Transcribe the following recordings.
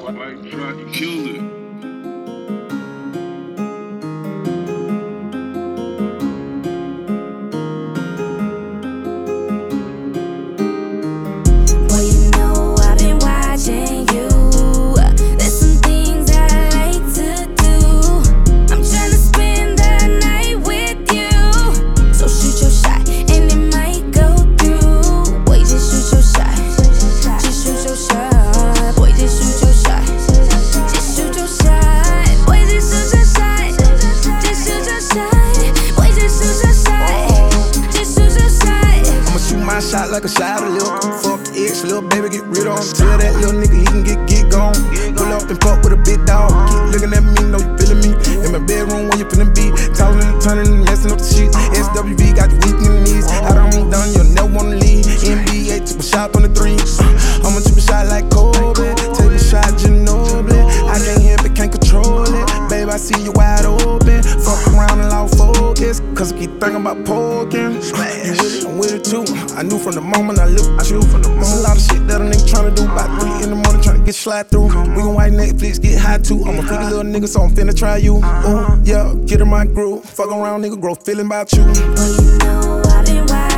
White truck, kill it. Shot like a shot of lil. Fuck X, little baby, get rid of him. Tell that little nigga he can get get gone. Pull up and fuck with a big dog. Keep looking at me, know you feeling me. In my bedroom, where you finna be? Talking and turning and messing up the shit. SWV got you weak in the knees. I don't done, you'll never wanna leave. NBA, a shot on the three. Uh, chip a shot like Kobe. Take a shot, Ginobili. I can't help it, can't control it. Babe, I see you wide Cause I keep thinking about poking. You with it, I'm with it too. I knew from the moment I looked at you. From the moment. a lot of shit that a nigga tryna do. By three in the morning, tryna get slide through. We gon' white Netflix, get high too. I'm a freaky little nigga, so I'm finna try you. Ooh, yeah, get in my groove. Fuck around, nigga, grow feeling about you. Boy, you know I've been watching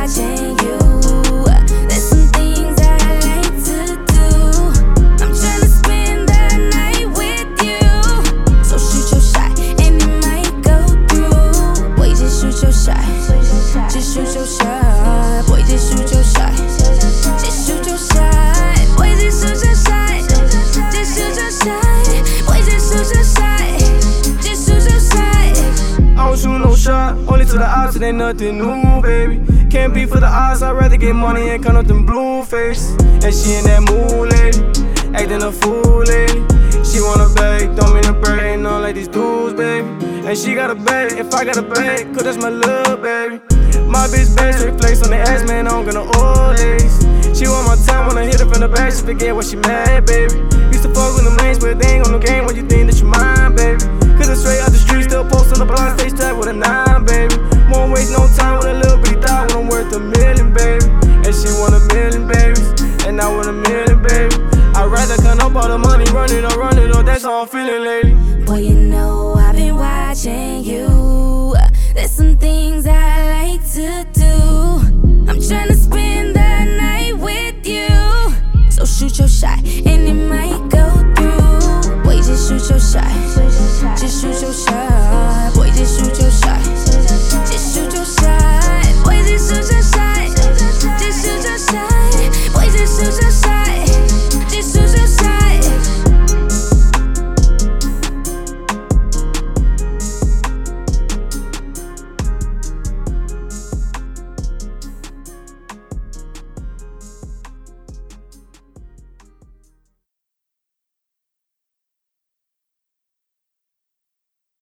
only to the odds, it ain't nothing new, baby. Can't be for the odds, I'd rather get money and up them blue face. And she in that mood, lady, acting a fool, lady. She wanna beg, don't mean to ain't none like these dudes, baby. And she got a bag, if I got a bag, cause that's my love, baby. My bitch bad, straight flex on the ass, man, I don't got no old. She want my time when I hit her from the back, she forget what she mad, baby. Used to fuck with the lanes, but they ain't on no game when you running, I'm running, oh, that's how I'm feeling lately. Boy, you know I've been watching you. There's some things I like to do. I'm trying to spend the night with you. So shoot your shot, and it might go through. Wait, just shoot your shot. Just shoot your shot.